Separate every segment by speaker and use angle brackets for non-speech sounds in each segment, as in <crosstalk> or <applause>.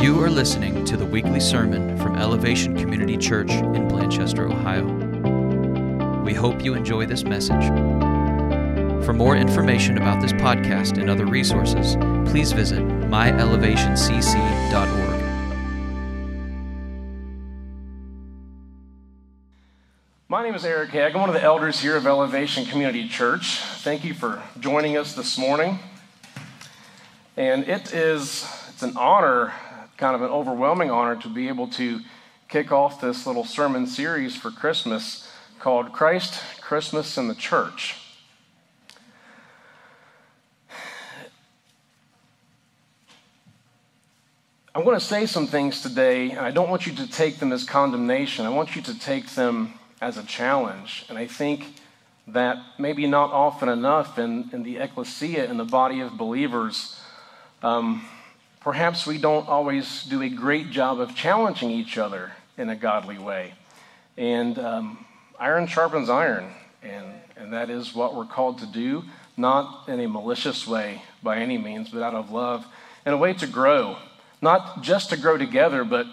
Speaker 1: You are listening to the weekly sermon from Elevation Community Church in Blanchester, Ohio. We hope you enjoy this message. For more information about this podcast and other resources, please visit myelevationcc.org.
Speaker 2: My name is Eric Heeg. I'm one of the elders here of Elevation Community Church. Thank you for joining us this morning. And it is it's an honor, kind of an overwhelming honor, to be able to kick off this little sermon series for Christmas called Christ, Christmas, and the Church. I'm going to say some things today, and I don't want you to take them as condemnation. I want you to take them as a challenge. And I think that maybe not often enough in, in the ecclesia, in the body of believers, um, perhaps we don't always do a great job of challenging each other in a godly way. And um, iron sharpens iron, and, and that is what we're called to do, not in a malicious way by any means, but out of love, in a way to grow. Not just to grow together, but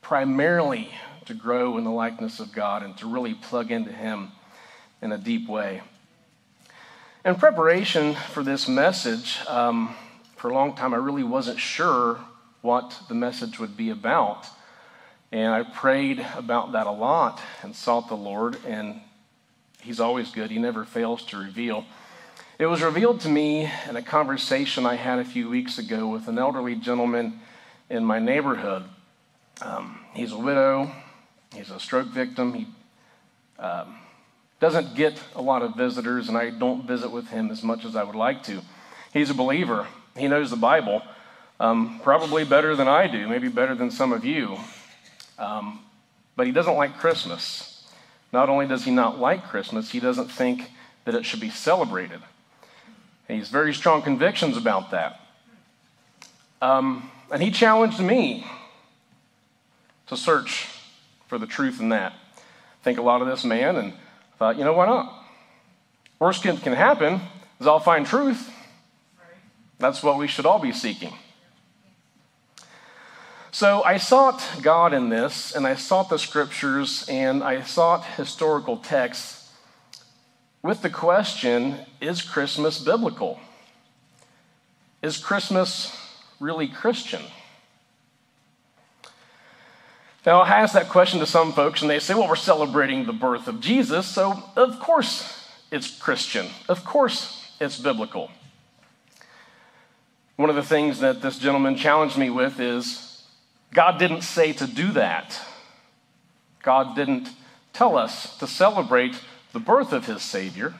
Speaker 2: primarily to grow in the likeness of God and to really plug into Him in a deep way. In preparation for this message, um, for a long time, I really wasn't sure what the message would be about. And I prayed about that a lot and sought the Lord, and He's always good. He never fails to reveal. It was revealed to me in a conversation I had a few weeks ago with an elderly gentleman in my neighborhood. Um, he's a widow, he's a stroke victim. He um, doesn't get a lot of visitors, and I don't visit with him as much as I would like to. He's a believer, he knows the Bible um, probably better than I do, maybe better than some of you. Um, but he doesn't like Christmas. Not only does he not like Christmas, he doesn't think that it should be celebrated. And he's very strong convictions about that. Um, and he challenged me to search for the truth in that. I Think a lot of this man and thought, you know, why not? Worst can happen is I'll find truth. That's what we should all be seeking. So I sought God in this, and I sought the scriptures, and I sought historical texts with the question is Christmas biblical? Is Christmas really Christian? Now, I ask that question to some folks, and they say, well, we're celebrating the birth of Jesus, so of course it's Christian. Of course it's biblical. One of the things that this gentleman challenged me with is God didn't say to do that. God didn't tell us to celebrate the birth of his Savior.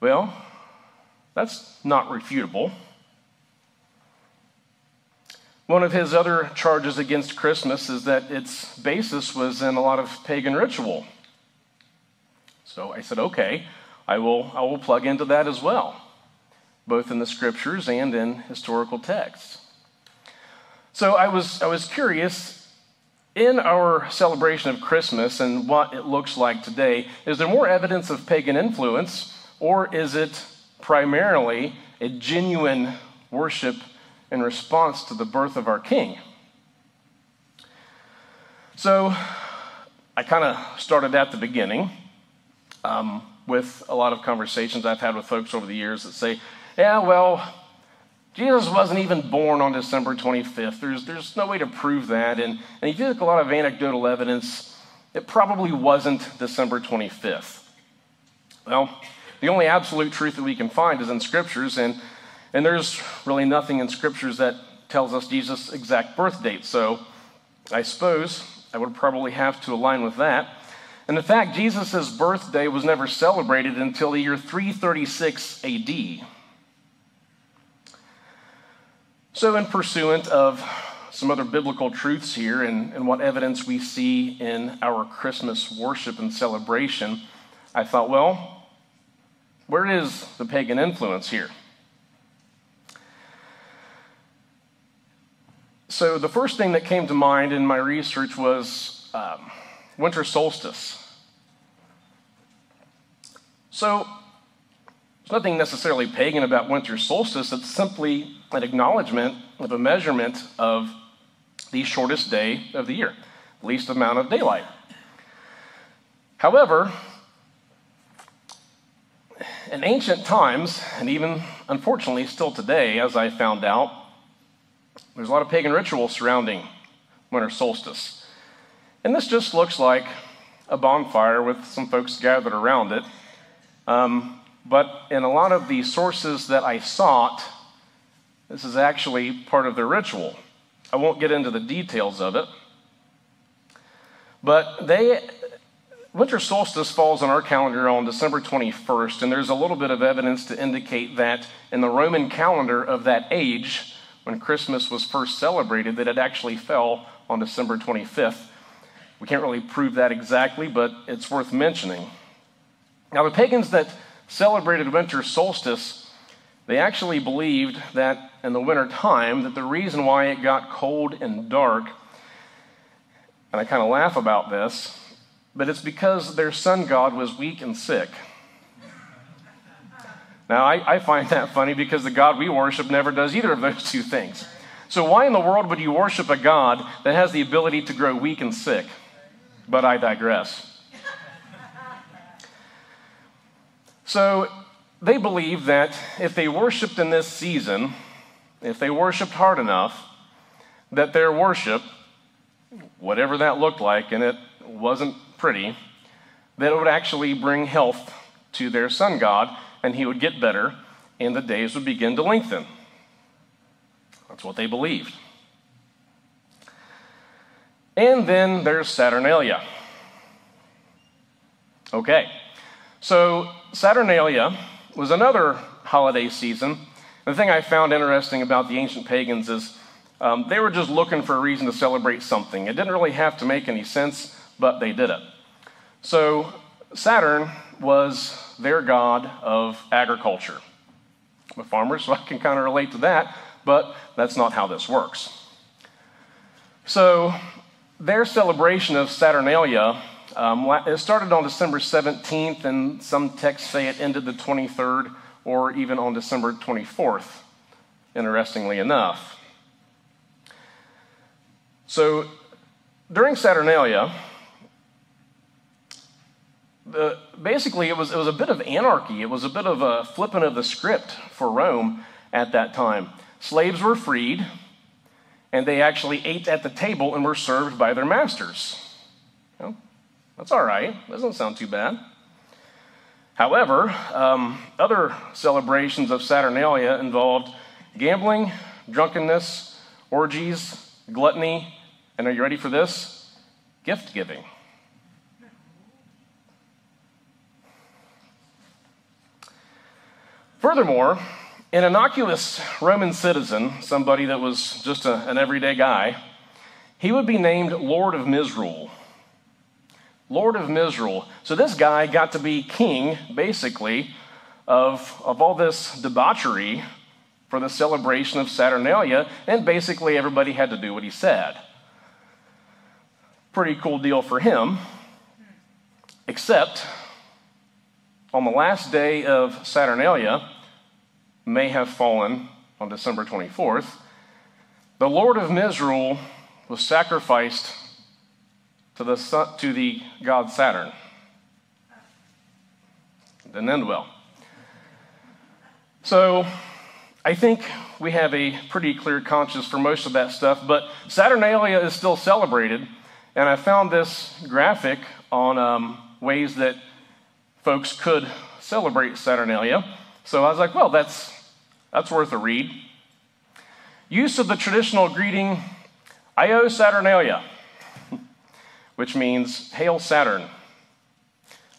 Speaker 2: Well, that's not refutable. One of his other charges against Christmas is that its basis was in a lot of pagan ritual. So I said, okay, I will, I will plug into that as well both in the scriptures and in historical texts. So I was, I was curious in our celebration of Christmas and what it looks like today, is there more evidence of pagan influence, or is it primarily a genuine worship in response to the birth of our King? So I kind of started at the beginning um, with a lot of conversations I've had with folks over the years that say, yeah, well, Jesus wasn't even born on December 25th. There's, there's no way to prove that. And, and if you look a lot of anecdotal evidence, it probably wasn't December 25th. Well, the only absolute truth that we can find is in scriptures, and, and there's really nothing in scriptures that tells us Jesus' exact birth date. So I suppose I would probably have to align with that. And in fact, Jesus' birthday was never celebrated until the year 336 AD. So, in pursuant of some other biblical truths here and, and what evidence we see in our Christmas worship and celebration, I thought, well, where is the pagan influence here? So, the first thing that came to mind in my research was um, winter solstice. So, nothing necessarily pagan about winter solstice. It's simply an acknowledgement of a measurement of the shortest day of the year, least amount of daylight. However, in ancient times, and even unfortunately still today, as I found out, there's a lot of pagan rituals surrounding winter solstice. And this just looks like a bonfire with some folks gathered around it. Um, but in a lot of the sources that I sought, this is actually part of their ritual. I won't get into the details of it. But they, winter solstice falls on our calendar on December 21st, and there's a little bit of evidence to indicate that in the Roman calendar of that age, when Christmas was first celebrated, that it actually fell on December 25th. We can't really prove that exactly, but it's worth mentioning. Now, the pagans that celebrated winter solstice, they actually believed that in the winter time, that the reason why it got cold and dark, and I kind of laugh about this, but it's because their sun god was weak and sick. Now, I, I, find that funny because the God we worship never does either of those two things. So, why in the world would you worship a God that has the ability to grow weak and sick? But I digress. So they believed that if they worshiped in this season, if they worshiped hard enough, that their worship, whatever that looked like, and it wasn't pretty, that it would actually bring health to their sun god, and he would get better, and the days would begin to lengthen. That's what they believed. And then there's Saturnalia. Okay, so Saturnalia was another holiday season. The thing I found interesting about the ancient pagans is um, they were just looking for a reason to celebrate something. It didn't really have to make any sense, but they did it. So Saturn was their god of agriculture. I'm a farmer, so <laughs> I can kind of relate to that, but that's not how this works. So their celebration of Saturnalia um, it started on December 17th, and some texts say it ended the 23rd or even on December 24th, interestingly enough. So during Saturnalia, the, basically it was, it was a bit of anarchy. It was a bit of a flipping of the script for Rome at that time. Slaves were freed, and they actually ate at the table and were served by their masters. That's all right. Doesn't sound too bad. However, um, other celebrations of Saturnalia involved gambling, drunkenness, orgies, gluttony, and are you ready for this? Gift giving. Furthermore, an innocuous Roman citizen, somebody that was just a, an everyday guy, he would be named Lord of Misrule. Lord of Misrule. So this guy got to be king, basically, of, of all this debauchery for the celebration of Saturnalia, and basically everybody had to do what he said. Pretty cool deal for him, except on the last day of Saturnalia, may have fallen on December 24th, the Lord of Misrule was sacrificed to the, sun, to the god Saturn. Didn't end well. So I think we have a pretty clear conscience for most of that stuff, but Saturnalia is still celebrated, and I found this graphic on um, ways that folks could celebrate Saturnalia. So I was like, well, that's, that's worth a read. Use of the traditional greeting, Io Saturnalia which means Hail Saturn.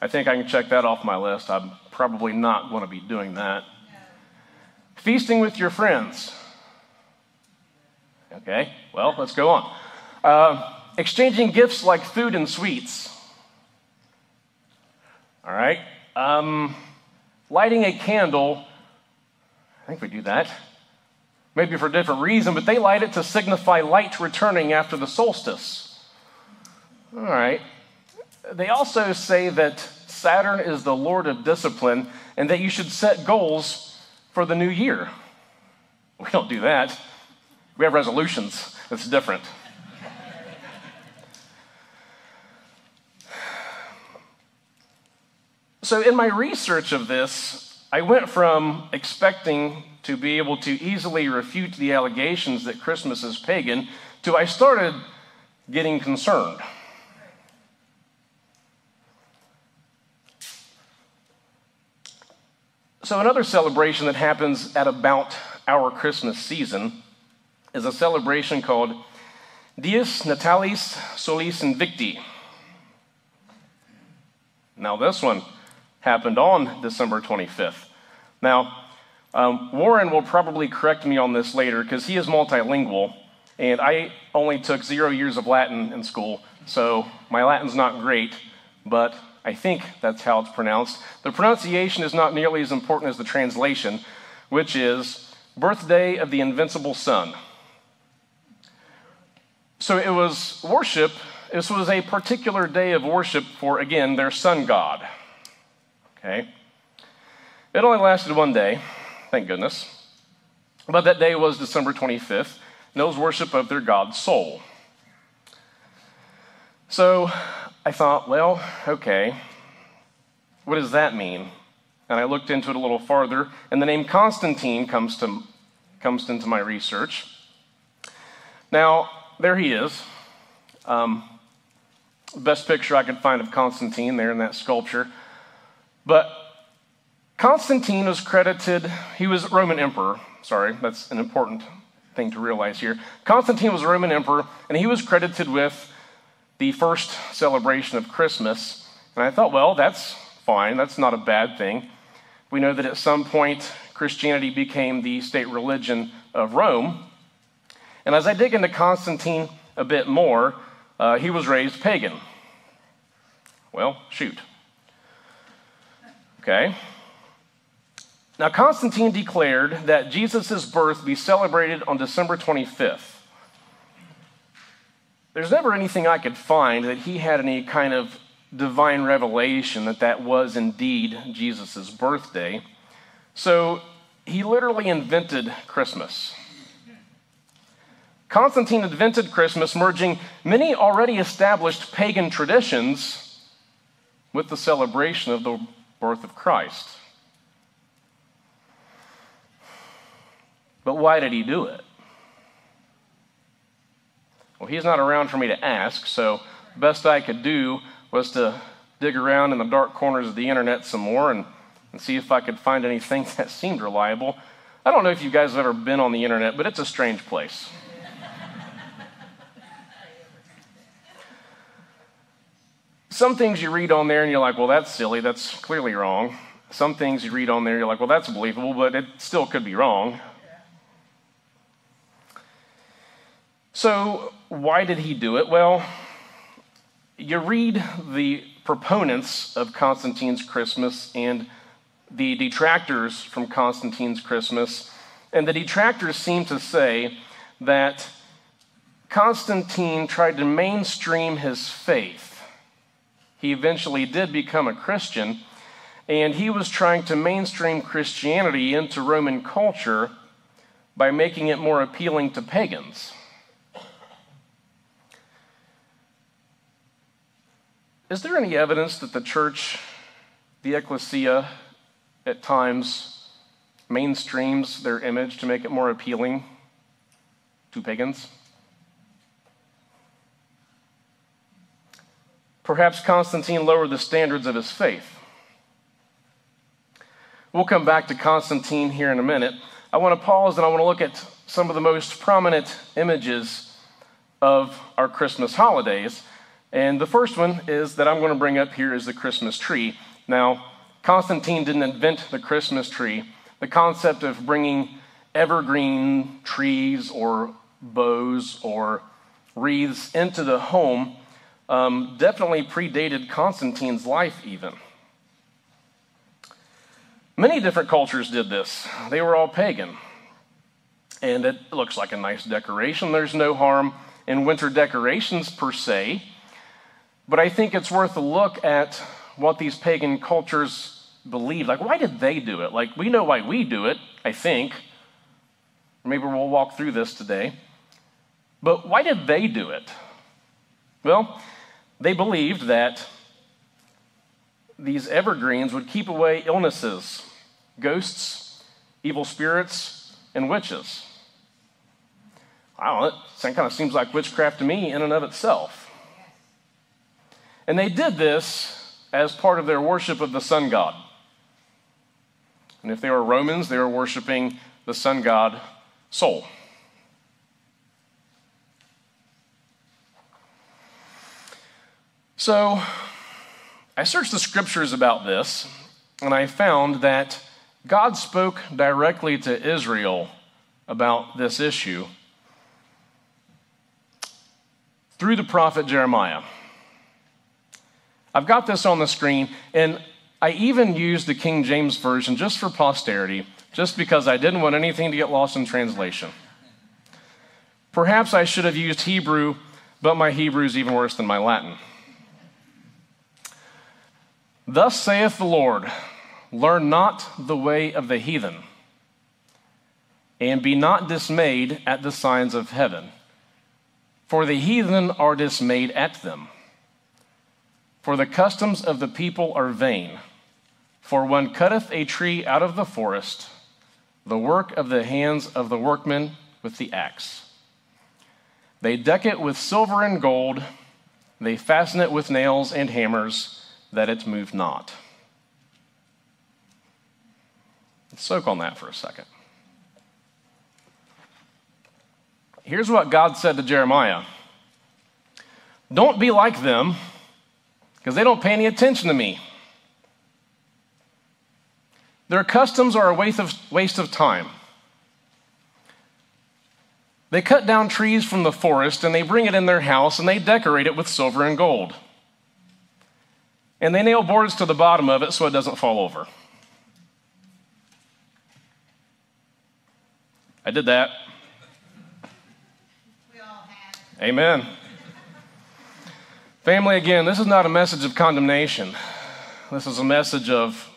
Speaker 2: I think I can check that off my list. I'm probably not going to be doing that. Feasting with your friends. Okay, well, let's go on. Uh, exchanging gifts like food and sweets. All right. Um, lighting a candle. I think we do that. Maybe for a different reason, but they light it to signify light returning after the solstice. All right. They also say that Saturn is the lord of discipline and that you should set goals for the new year. We don't do that. We have resolutions. That's different. So, in my research of this, I went from expecting to be able to easily refute the allegations that Christmas is pagan to I started getting concerned. So, another celebration that happens at about our Christmas season is a celebration called Dies Natalis Solis Invicti. Now, this one happened on December 25th. Now, um, Warren will probably correct me on this later because he is multilingual, and I only took zero years of Latin in school, so my Latin's not great, but I think that's how it's pronounced. The pronunciation is not nearly as important as the translation, which is birthday of the invincible sun. So it was worship, this was a particular day of worship for, again, their sun god. Okay? It only lasted one day, thank goodness. But that day was December 25th, and it was worship of their god Sol. So I thought, well, okay, what does that mean? And I looked into it a little farther, and the name Constantine comes, to, comes into my research. Now, there he is. Um, best picture I could find of Constantine there in that sculpture. But Constantine was credited, he was Roman emperor. Sorry, that's an important thing to realize here. Constantine was Roman emperor, and he was credited with the first celebration of Christmas. And I thought, well, that's fine. That's not a bad thing. We know that at some point, Christianity became the state religion of Rome. And as I dig into Constantine a bit more, uh, he was raised pagan. Well, shoot. Okay. Now, Constantine declared that Jesus' birth be celebrated on December 25th. There's never anything I could find that he had any kind of divine revelation that that was indeed Jesus' birthday. So he literally invented Christmas. Constantine invented Christmas, merging many already established pagan traditions with the celebration of the birth of Christ. But why did he do it? Well, he's not around for me to ask, so the best I could do was to dig around in the dark corners of the internet some more and, and see if I could find anything <laughs> that seemed reliable. I don't know if you guys have ever been on the internet, but it's a strange place. Some things you read on there and you're like, well, that's silly, that's clearly wrong. Some things you read on there, you're like, well, that's believable, but it still could be wrong. So, why did he do it? Well, you read the proponents of Constantine's Christmas and the detractors from Constantine's Christmas, and the detractors seem to say that Constantine tried to mainstream his faith. He eventually did become a Christian, and he was trying to mainstream Christianity into Roman culture by making it more appealing to pagans. Is there any evidence that the church, the ecclesia, at times mainstreams their image to make it more appealing to pagans? Perhaps Constantine lowered the standards of his faith. We'll come back to Constantine here in a minute. I want to pause and I want to look at some of the most prominent images of our Christmas holidays and the first one is that I'm going to bring up here is the Christmas tree. Now, Constantine didn't invent the Christmas tree. The concept of bringing evergreen trees or bows or wreaths into the home um, definitely predated Constantine's life, even. Many different cultures did this, they were all pagan. And it looks like a nice decoration. There's no harm in winter decorations per se. But I think it's worth a look at what these pagan cultures believed. Like, why did they do it? Like, we know why we do it, I think. Maybe we'll walk through this today. But why did they do it? Well, they believed that these evergreens would keep away illnesses, ghosts, evil spirits, and witches. I don't know, it kind of seems like witchcraft to me in and of itself. And they did this as part of their worship of the sun god. And if they were Romans, they were worshiping the sun god Sol. So I searched the scriptures about this, and I found that God spoke directly to Israel about this issue through the prophet Jeremiah. I've got this on the screen, and I even used the King James Version just for posterity, just because I didn't want anything to get lost in translation. Perhaps I should have used Hebrew, but my Hebrew is even worse than my Latin. Thus saith the Lord Learn not the way of the heathen, and be not dismayed at the signs of heaven, for the heathen are dismayed at them. For the customs of the people are vain. For one cutteth a tree out of the forest, the work of the hands of the workman with the axe. They deck it with silver and gold, they fasten it with nails and hammers that it move not. Let's soak on that for a second. Here's what God said to Jeremiah Don't be like them, because they don't pay any attention to me. Their customs are a waste of, waste of time. They cut down trees from the forest and they bring it in their house and they decorate it with silver and gold and they nail boards to the bottom of it so it doesn't fall over. I did that. Amen. Family, again, this is not a message of condemnation. This is a message of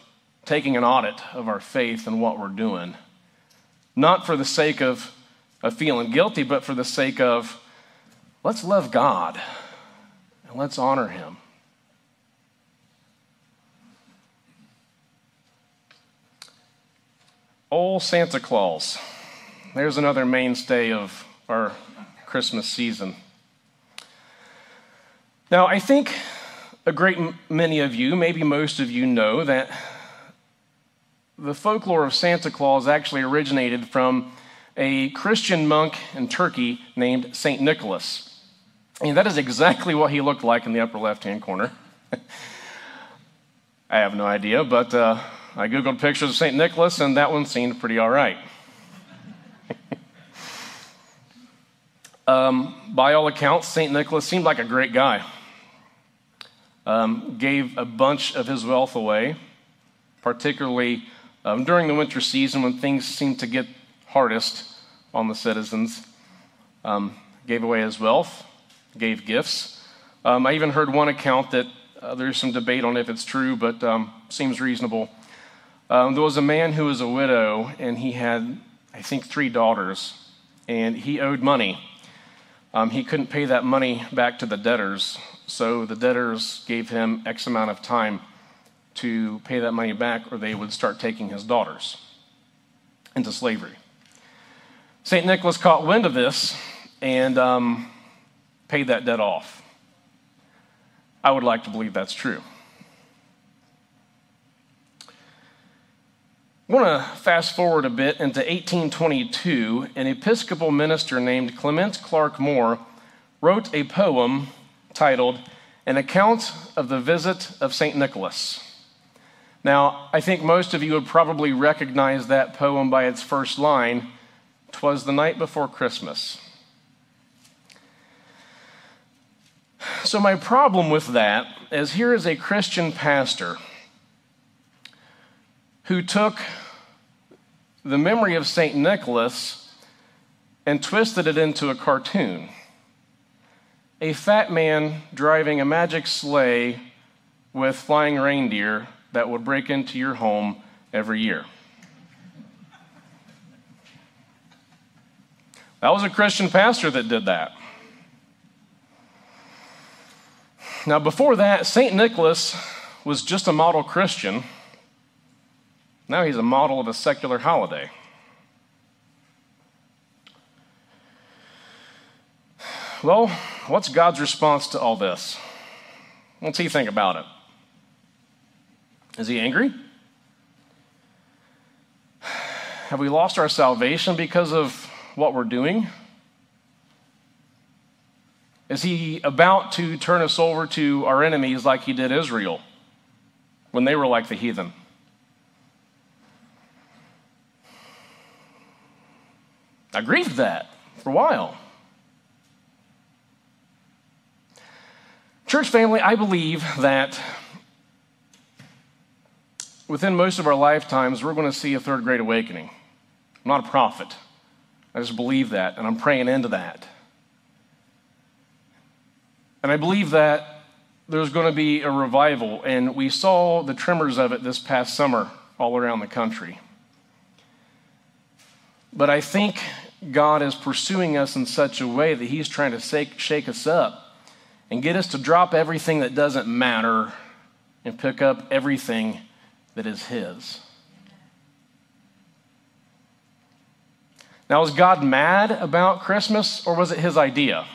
Speaker 2: taking an audit of our faith and what we're doing. Not for the sake of, of feeling guilty, but for the sake of let's love God and let's honor Him. Old Santa Claus. There's another mainstay of our Christmas season. Now, I think a great many of you, maybe most of you, know that the folklore of Santa Claus actually originated from a Christian monk in Turkey named St. Nicholas. And that is exactly what he looked like in the upper left hand corner. <laughs> I have no idea, but uh, I Googled pictures of St. Nicholas, and that one seemed pretty all right. <laughs> um, by all accounts, St. Nicholas seemed like a great guy. Um, gave a bunch of his wealth away, particularly um, during the winter season when things seemed to get hardest on the citizens. Um, gave away his wealth, gave gifts. Um, I even heard one account that uh, there's some debate on if it's true, but um, seems reasonable. Um, there was a man who was a widow, and he had, I think, three daughters, and he owed money. He couldn't pay that money back to the debtors, so the debtors gave him X amount of time to pay that money back, or they would start taking his daughters into slavery. St. Nicholas caught wind of this and um, paid that debt off. I would like to believe that's true. I want to fast forward a bit into 1822. An Episcopal minister named Clement Clarke Moore wrote a poem titled An Account of the Visit of St. Nicholas. Now, I think most of you would probably recognize that poem by its first line Twas the night before Christmas. So, my problem with that is here is a Christian pastor who took the memory of St. Nicholas and twisted it into a cartoon. A fat man driving a magic sleigh with flying reindeer that would break into your home every year. That was a Christian pastor that did that. Now, before that, St. Nicholas was just a model Christian. Now he's a model of a secular holiday. Well, what's God's response to all this? What's he think about it? Is he angry? Have we lost our salvation because of what we're doing? Is he about to turn us over to our enemies like he did Israel when they were like the heathen? I grieved that for a while. Church family, I believe that within most of our lifetimes, we're going to see a third great awakening. I'm not a prophet. I just believe that, and I'm praying into that. And I believe that there's going to be a revival, and we saw the tremors of it this past summer all around the country. But I think God is pursuing us in such a way that He's trying to shake, shake us up and get us to drop everything that doesn't matter and pick up everything that is His. Now, was God mad about Christmas or was it His idea?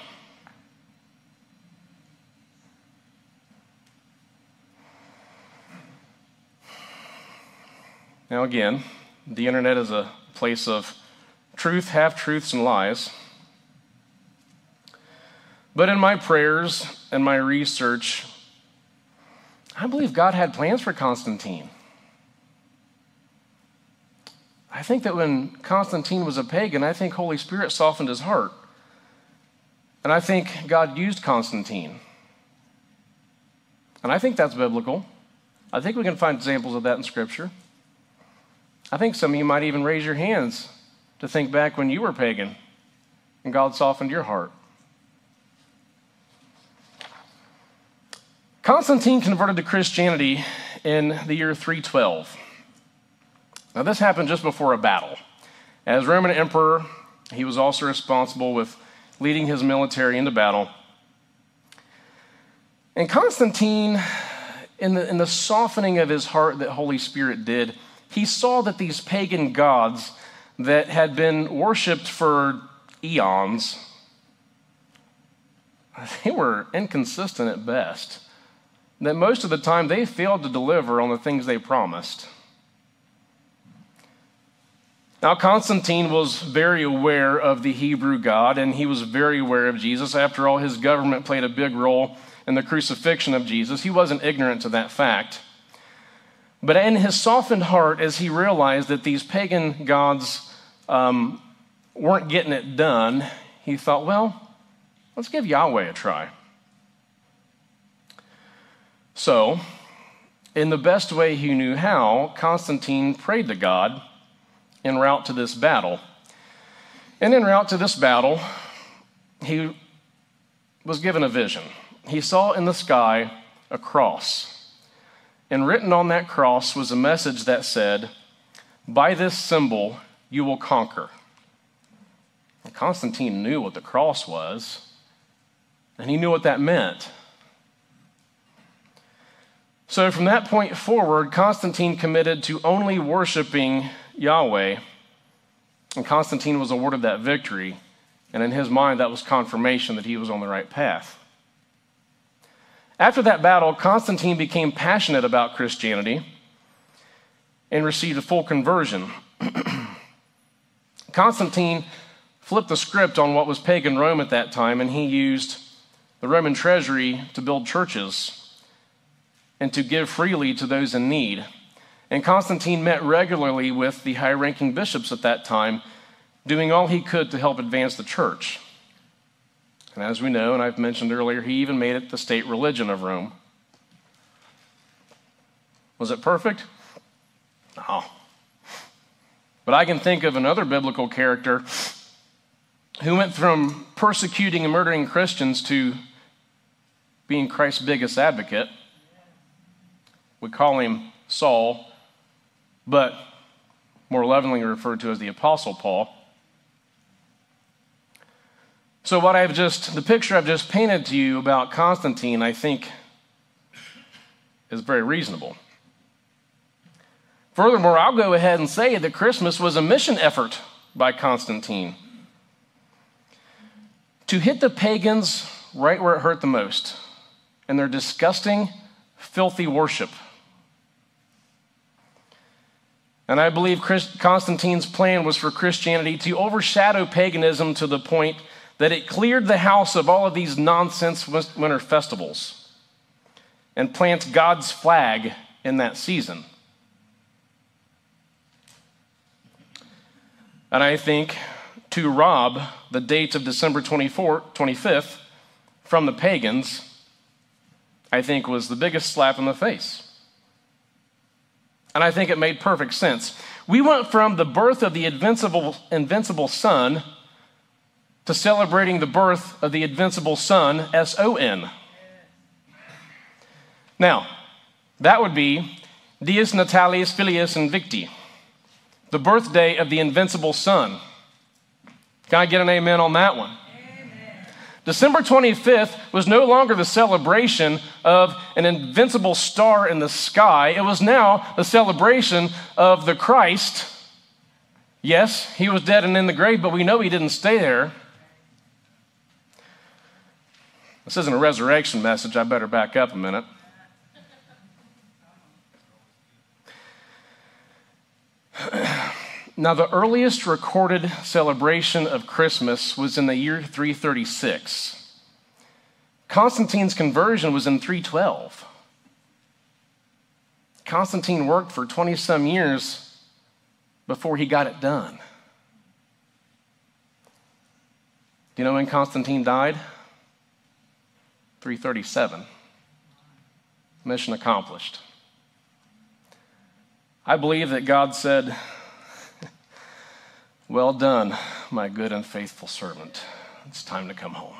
Speaker 2: Now, again, the internet is a place of truth, half truths, and lies. But in my prayers and my research, I believe God had plans for Constantine. I think that when Constantine was a pagan, I think Holy Spirit softened his heart. And I think God used Constantine. And I think that's biblical. I think we can find examples of that in Scripture. I think some of you might even raise your hands to think back when you were pagan and God softened your heart. Constantine converted to Christianity in the year 312. Now, this happened just before a battle. As Roman emperor, he was also responsible with leading his military into battle. And Constantine, in the, in the softening of his heart that Holy Spirit did, he saw that these pagan gods that had been worshiped for eons, <laughs> they were inconsistent at best. That most of the time they failed to deliver on the things they promised. Now, Constantine was very aware of the Hebrew God, and he was very aware of Jesus. After all, his government played a big role in the crucifixion of Jesus. He wasn't ignorant to that fact. But in his softened heart, as he realized that these pagan gods um, weren't getting it done, he thought, well, let's give Yahweh a try. So, in the best way he knew how, Constantine prayed to God en route to this battle. And en route to this battle, he was given a vision. He saw in the sky a cross and written on that cross was a message that said, By this symbol you will conquer. And Constantine knew what the cross was, and he knew what that meant. So from that point forward, Constantine committed to only worshiping Yahweh, and Constantine was awarded that victory. And in his mind, that was confirmation that he was on the right path. After that battle, Constantine became passionate about Christianity and received a full conversion. <clears throat> Constantine flipped the script on what was pagan Rome at that time, and he used the Roman treasury to build churches and to give freely to those in need. And Constantine met regularly with the high ranking bishops at that time, doing all he could to help advance the church. And as we know, and I've mentioned earlier, he even made it the state religion of Rome. Was it perfect? No. But I can think of another biblical character who went from persecuting and murdering Christians to being Christ's biggest advocate. We call him Saul, but more lovingly referred to as the Apostle Paul. So, what I've just, the picture I've just painted to you about Constantine, I think is very reasonable. Furthermore, I'll go ahead and say that Christmas was a mission effort by Constantine to hit the pagans right where it hurt the most in their disgusting, filthy worship. And I believe Constantine's plan was for Christianity to overshadow paganism to the point that it cleared the house of all of these nonsense winter festivals and plants God's flag in that season. And I think to rob the dates of December 24, 25th from the pagans, I think was the biggest slap in the face. And I think it made perfect sense. We went from the birth of the invincible, invincible Son to celebrating the birth of the invincible Son, S O N. Now, that would be Dies Natalis Filius Invicti the birthday of the invincible Son. Can I get an amen on that one? December 25th was no longer the celebration of an invincible star in the sky. It was now the celebration of the Christ. Yes, he was dead and in the grave, but we know he didn't stay there. This isn't a resurrection message. I better back up a minute. <clears throat> Now, the earliest recorded celebration of Christmas was in the year 336. Constantine's conversion was in 312. Constantine worked for 20 some years before he got it done. Do you know when Constantine died? 337. Mission accomplished. I believe that God said, well done, my good and faithful servant. It's time to come home.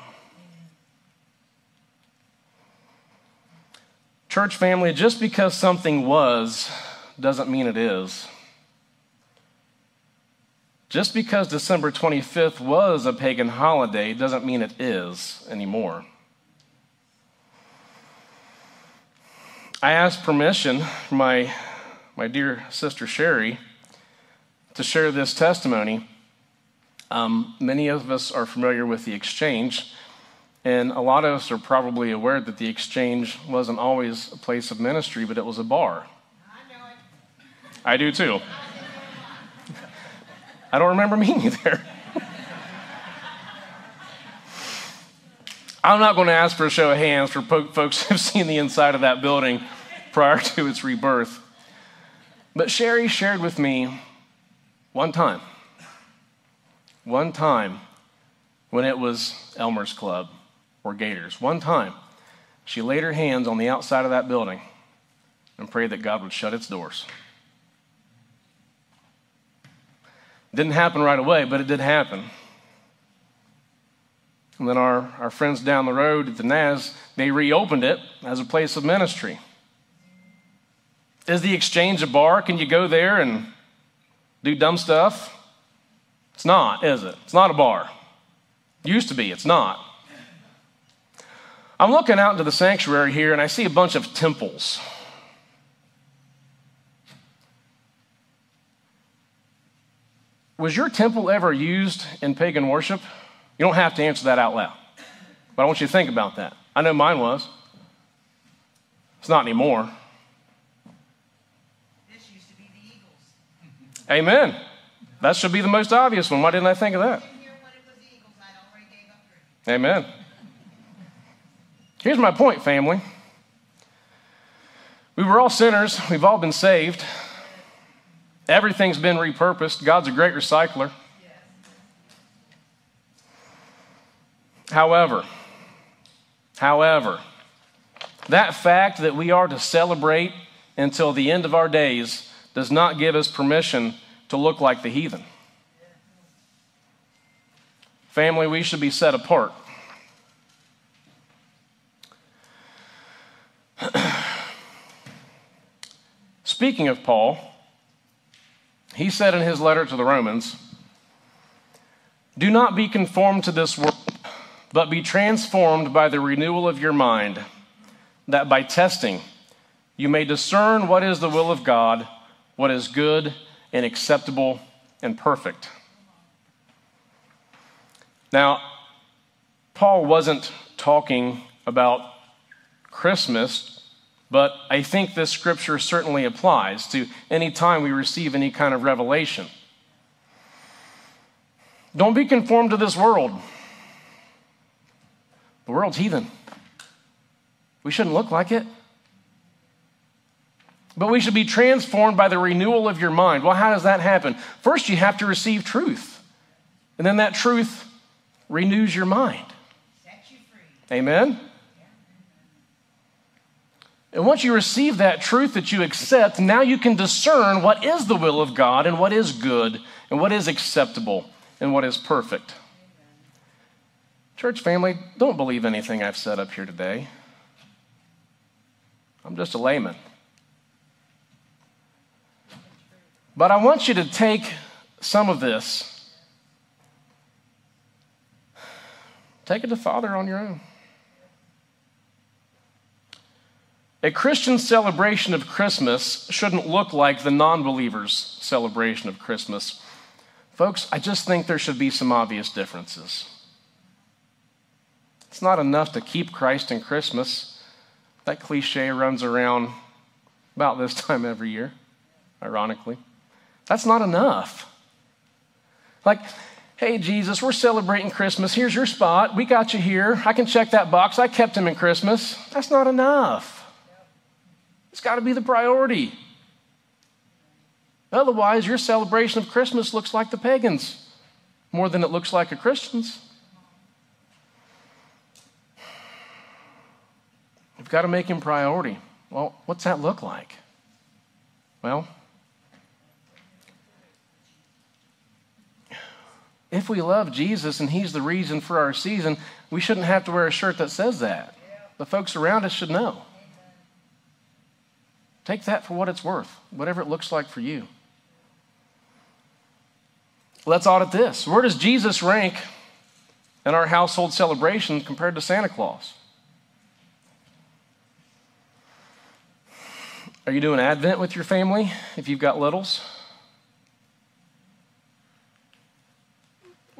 Speaker 2: Church family, just because something was doesn't mean it is. Just because December 25th was a pagan holiday doesn't mean it is anymore. I asked permission from my, my dear sister Sherry to share this testimony. Um, many of us are familiar with the exchange, and a lot of us are probably aware that the exchange wasn't always a place of ministry, but it was a bar. I, know it. I do too. <laughs> I don't remember meeting you there. <laughs> I'm not going to ask for a show of hands for folks <laughs> who've seen the inside of that building prior to its rebirth. But Sherry shared with me one time. One time when it was Elmer's Club or Gators. One time she laid her hands on the outside of that building and prayed that God would shut its doors. Didn't happen right away, but it did happen. And then our, our friends down the road at the NAS, they reopened it as a place of ministry. Is the exchange a bar? Can you go there and do dumb stuff? It's not, is it? It's not a bar. Used to be, it's not. I'm looking out into the sanctuary here and I see a bunch of temples. Was your temple ever used in pagan worship? You don't have to answer that out loud, but I want you to think about that. I know mine was. It's not anymore. Amen. That should be the most obvious one. Why didn't I think of that? Amen. Here's my point, family. We were all sinners, we've all been saved. Everything's been repurposed. God's a great recycler. However, however, that fact that we are to celebrate until the end of our days does not give us permission to look like the heathen. Family, we should be set apart. <clears throat> speaking of Paul, he said in his letter to the Romans, Do not be conformed to this world, but be transformed by the renewal of your mind, that by testing you may discern what is the will of God, what is good and acceptable and perfect. Now, Paul wasn't talking about Christmas, but I think this scripture certainly applies to any time we receive any kind of revelation. Don't be conformed to this world. The world's heathen. We shouldn't look like it. But we should be transformed by the renewal of your mind. Well, how does that happen? First, you have to receive truth. And then that truth renews your mind. You Amen? And once you receive that truth that you accept, now you can discern what is the will of God and what is good and what is acceptable and what is perfect. Church family, don't believe anything I've said up here today. I'm just a layman. But I want you to take some of this, take it to Father on your own. A Christian celebration of Christmas shouldn't look like the non believer's celebration of Christmas. Folks, I just think there should be some obvious differences. It's not enough to keep Christ in Christmas. That cliche runs around about this <laughs> time every year, ironically. That's not enough. Like, hey, Jesus, we're celebrating Christmas. Here's your spot. We got you here. I can check that box. I kept him in Christmas. That's not enough. It's got to be the priority. Otherwise, your celebration of Christmas looks like the pagans more than it looks like a Christian's. We've got to make him priority. Well, what's that look like? Well, if we love Jesus and He's the reason for our season, we shouldn't have to wear a shirt that says that. The folks around us should know. Take that for what it's worth, whatever it looks like for you. Let's audit this. Where does Jesus rank in our household celebration compared to Santa Claus? Are you doing Advent with your family if you've got littles?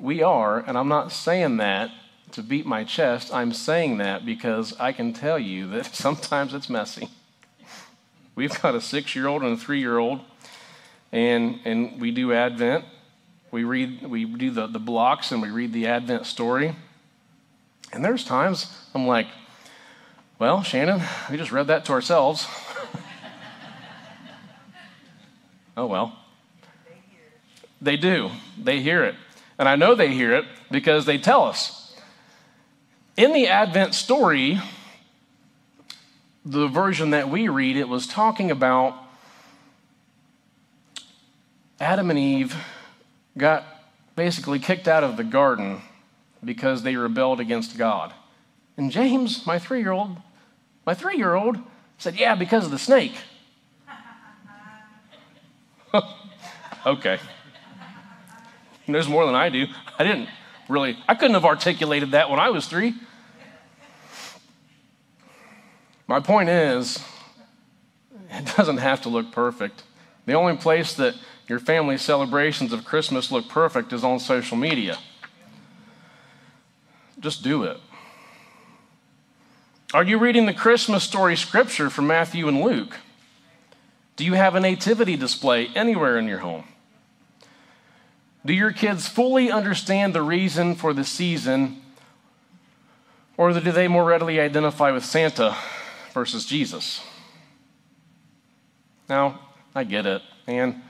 Speaker 2: We are, and I'm not saying that to beat my chest. I'm saying that because I can tell you that <laughs> sometimes it's messy. We've got a six year old and a three year old, and, and we do Advent. We read, we do the, the blocks and we read the Advent story. And there's times I'm like, well, Shannon, we just read that to ourselves. <laughs> oh, well. They do. They hear it. And I know they hear it because they tell us. In the Advent story, the version that we read, it was talking about Adam and Eve got basically kicked out of the garden because they rebelled against God. And James, my three year old, my three year old said, Yeah, because of the snake. <laughs> okay. Knows more than I do. I didn't really, I couldn't have articulated that when I was three. My point is, it doesn't have to look perfect. The only place that your family celebrations of Christmas look perfect is on social media. Just do it. Are you reading the Christmas story scripture from Matthew and Luke? Do you have a nativity display anywhere in your home? Do your kids fully understand the reason for the season, or do they more readily identify with Santa versus Jesus? Now, I get it, man.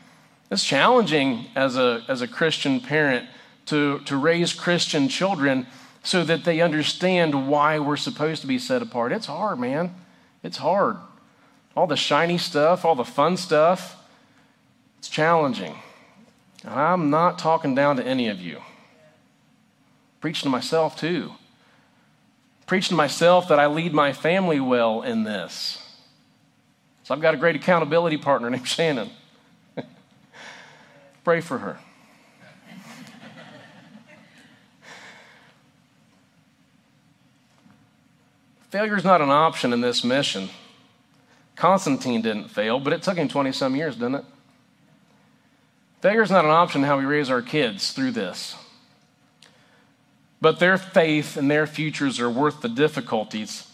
Speaker 2: It's challenging as a, as a Christian parent to, to raise Christian children so that they understand why we're supposed to be set apart. It's hard, man. It's hard. All the shiny stuff, all the fun stuff, it's challenging. I'm not talking down to any of you. Preaching to myself too. Preaching to myself that I lead my family well in this. So I've got a great accountability partner named <laughs> Shannon. Pray for her. Failure is not an option in this mission. Constantine didn't fail, but it took him 20 some years, didn't it? Failure not an option how we raise our kids through this. But their faith and their futures are worth the difficulties.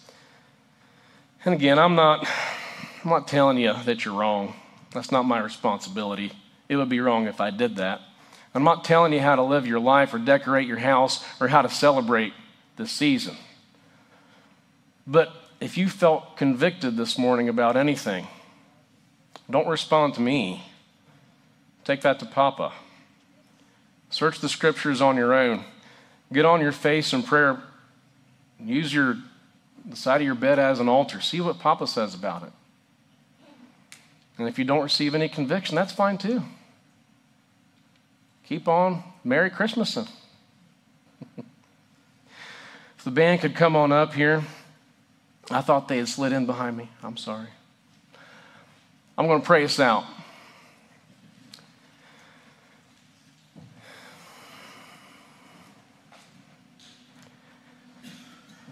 Speaker 2: And again, I'm not, I'm not telling you that you're wrong. That's not my responsibility. It would be wrong if I did that. I'm not telling you how to live your life or decorate your house or how to celebrate this season. But if you felt convicted this morning about anything, don't respond to me. Take that to Papa. Search the scriptures on your own. Get on your face in prayer. Use your the side of your bed as an altar. See what Papa says about it. And if you don't receive any conviction, that's fine too. Keep on Merry Christmasing. <laughs> if the band could come on up here. I thought they had slid in behind me. I'm sorry. I'm going to pray us out.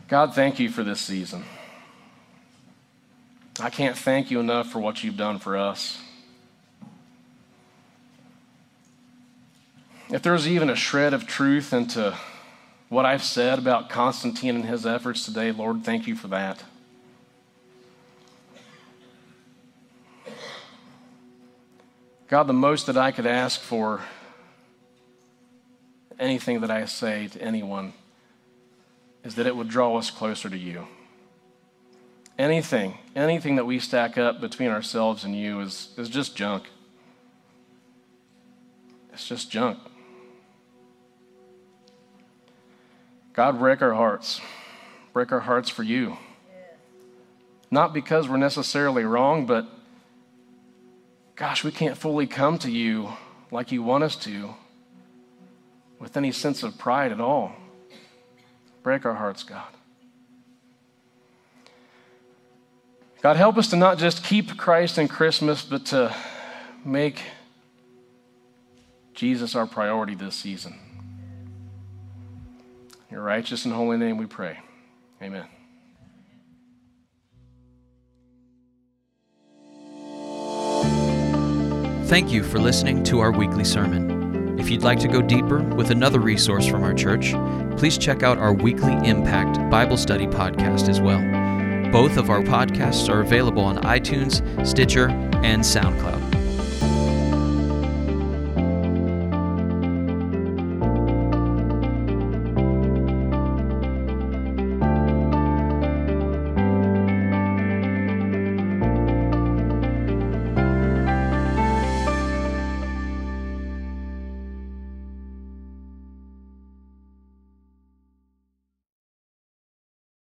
Speaker 2: God, thank you for this season. I can't thank you enough for what you've done for us. If there's even a shred of truth into what I've said about Constantine and his efforts today, Lord, thank you for that. God, the most that I could ask for, anything that I say to anyone, is that it would draw us closer to you. Anything, anything that we stack up between ourselves and you is, is just junk. It's just junk. God, break our hearts. Break our hearts for you. Not because we're necessarily wrong, but gosh, we can't fully come to you like you want us to with any sense of pride at all. Break our hearts, God. God, help us to not just keep Christ in Christmas, but to make Jesus our priority this season. In your righteous and holy name we pray. Amen.
Speaker 1: Thank you for listening to our weekly sermon. If you'd like to go deeper with another resource from our church, please check out our weekly Impact Bible Study podcast as well. Both of our podcasts are available on iTunes, Stitcher, and SoundCloud.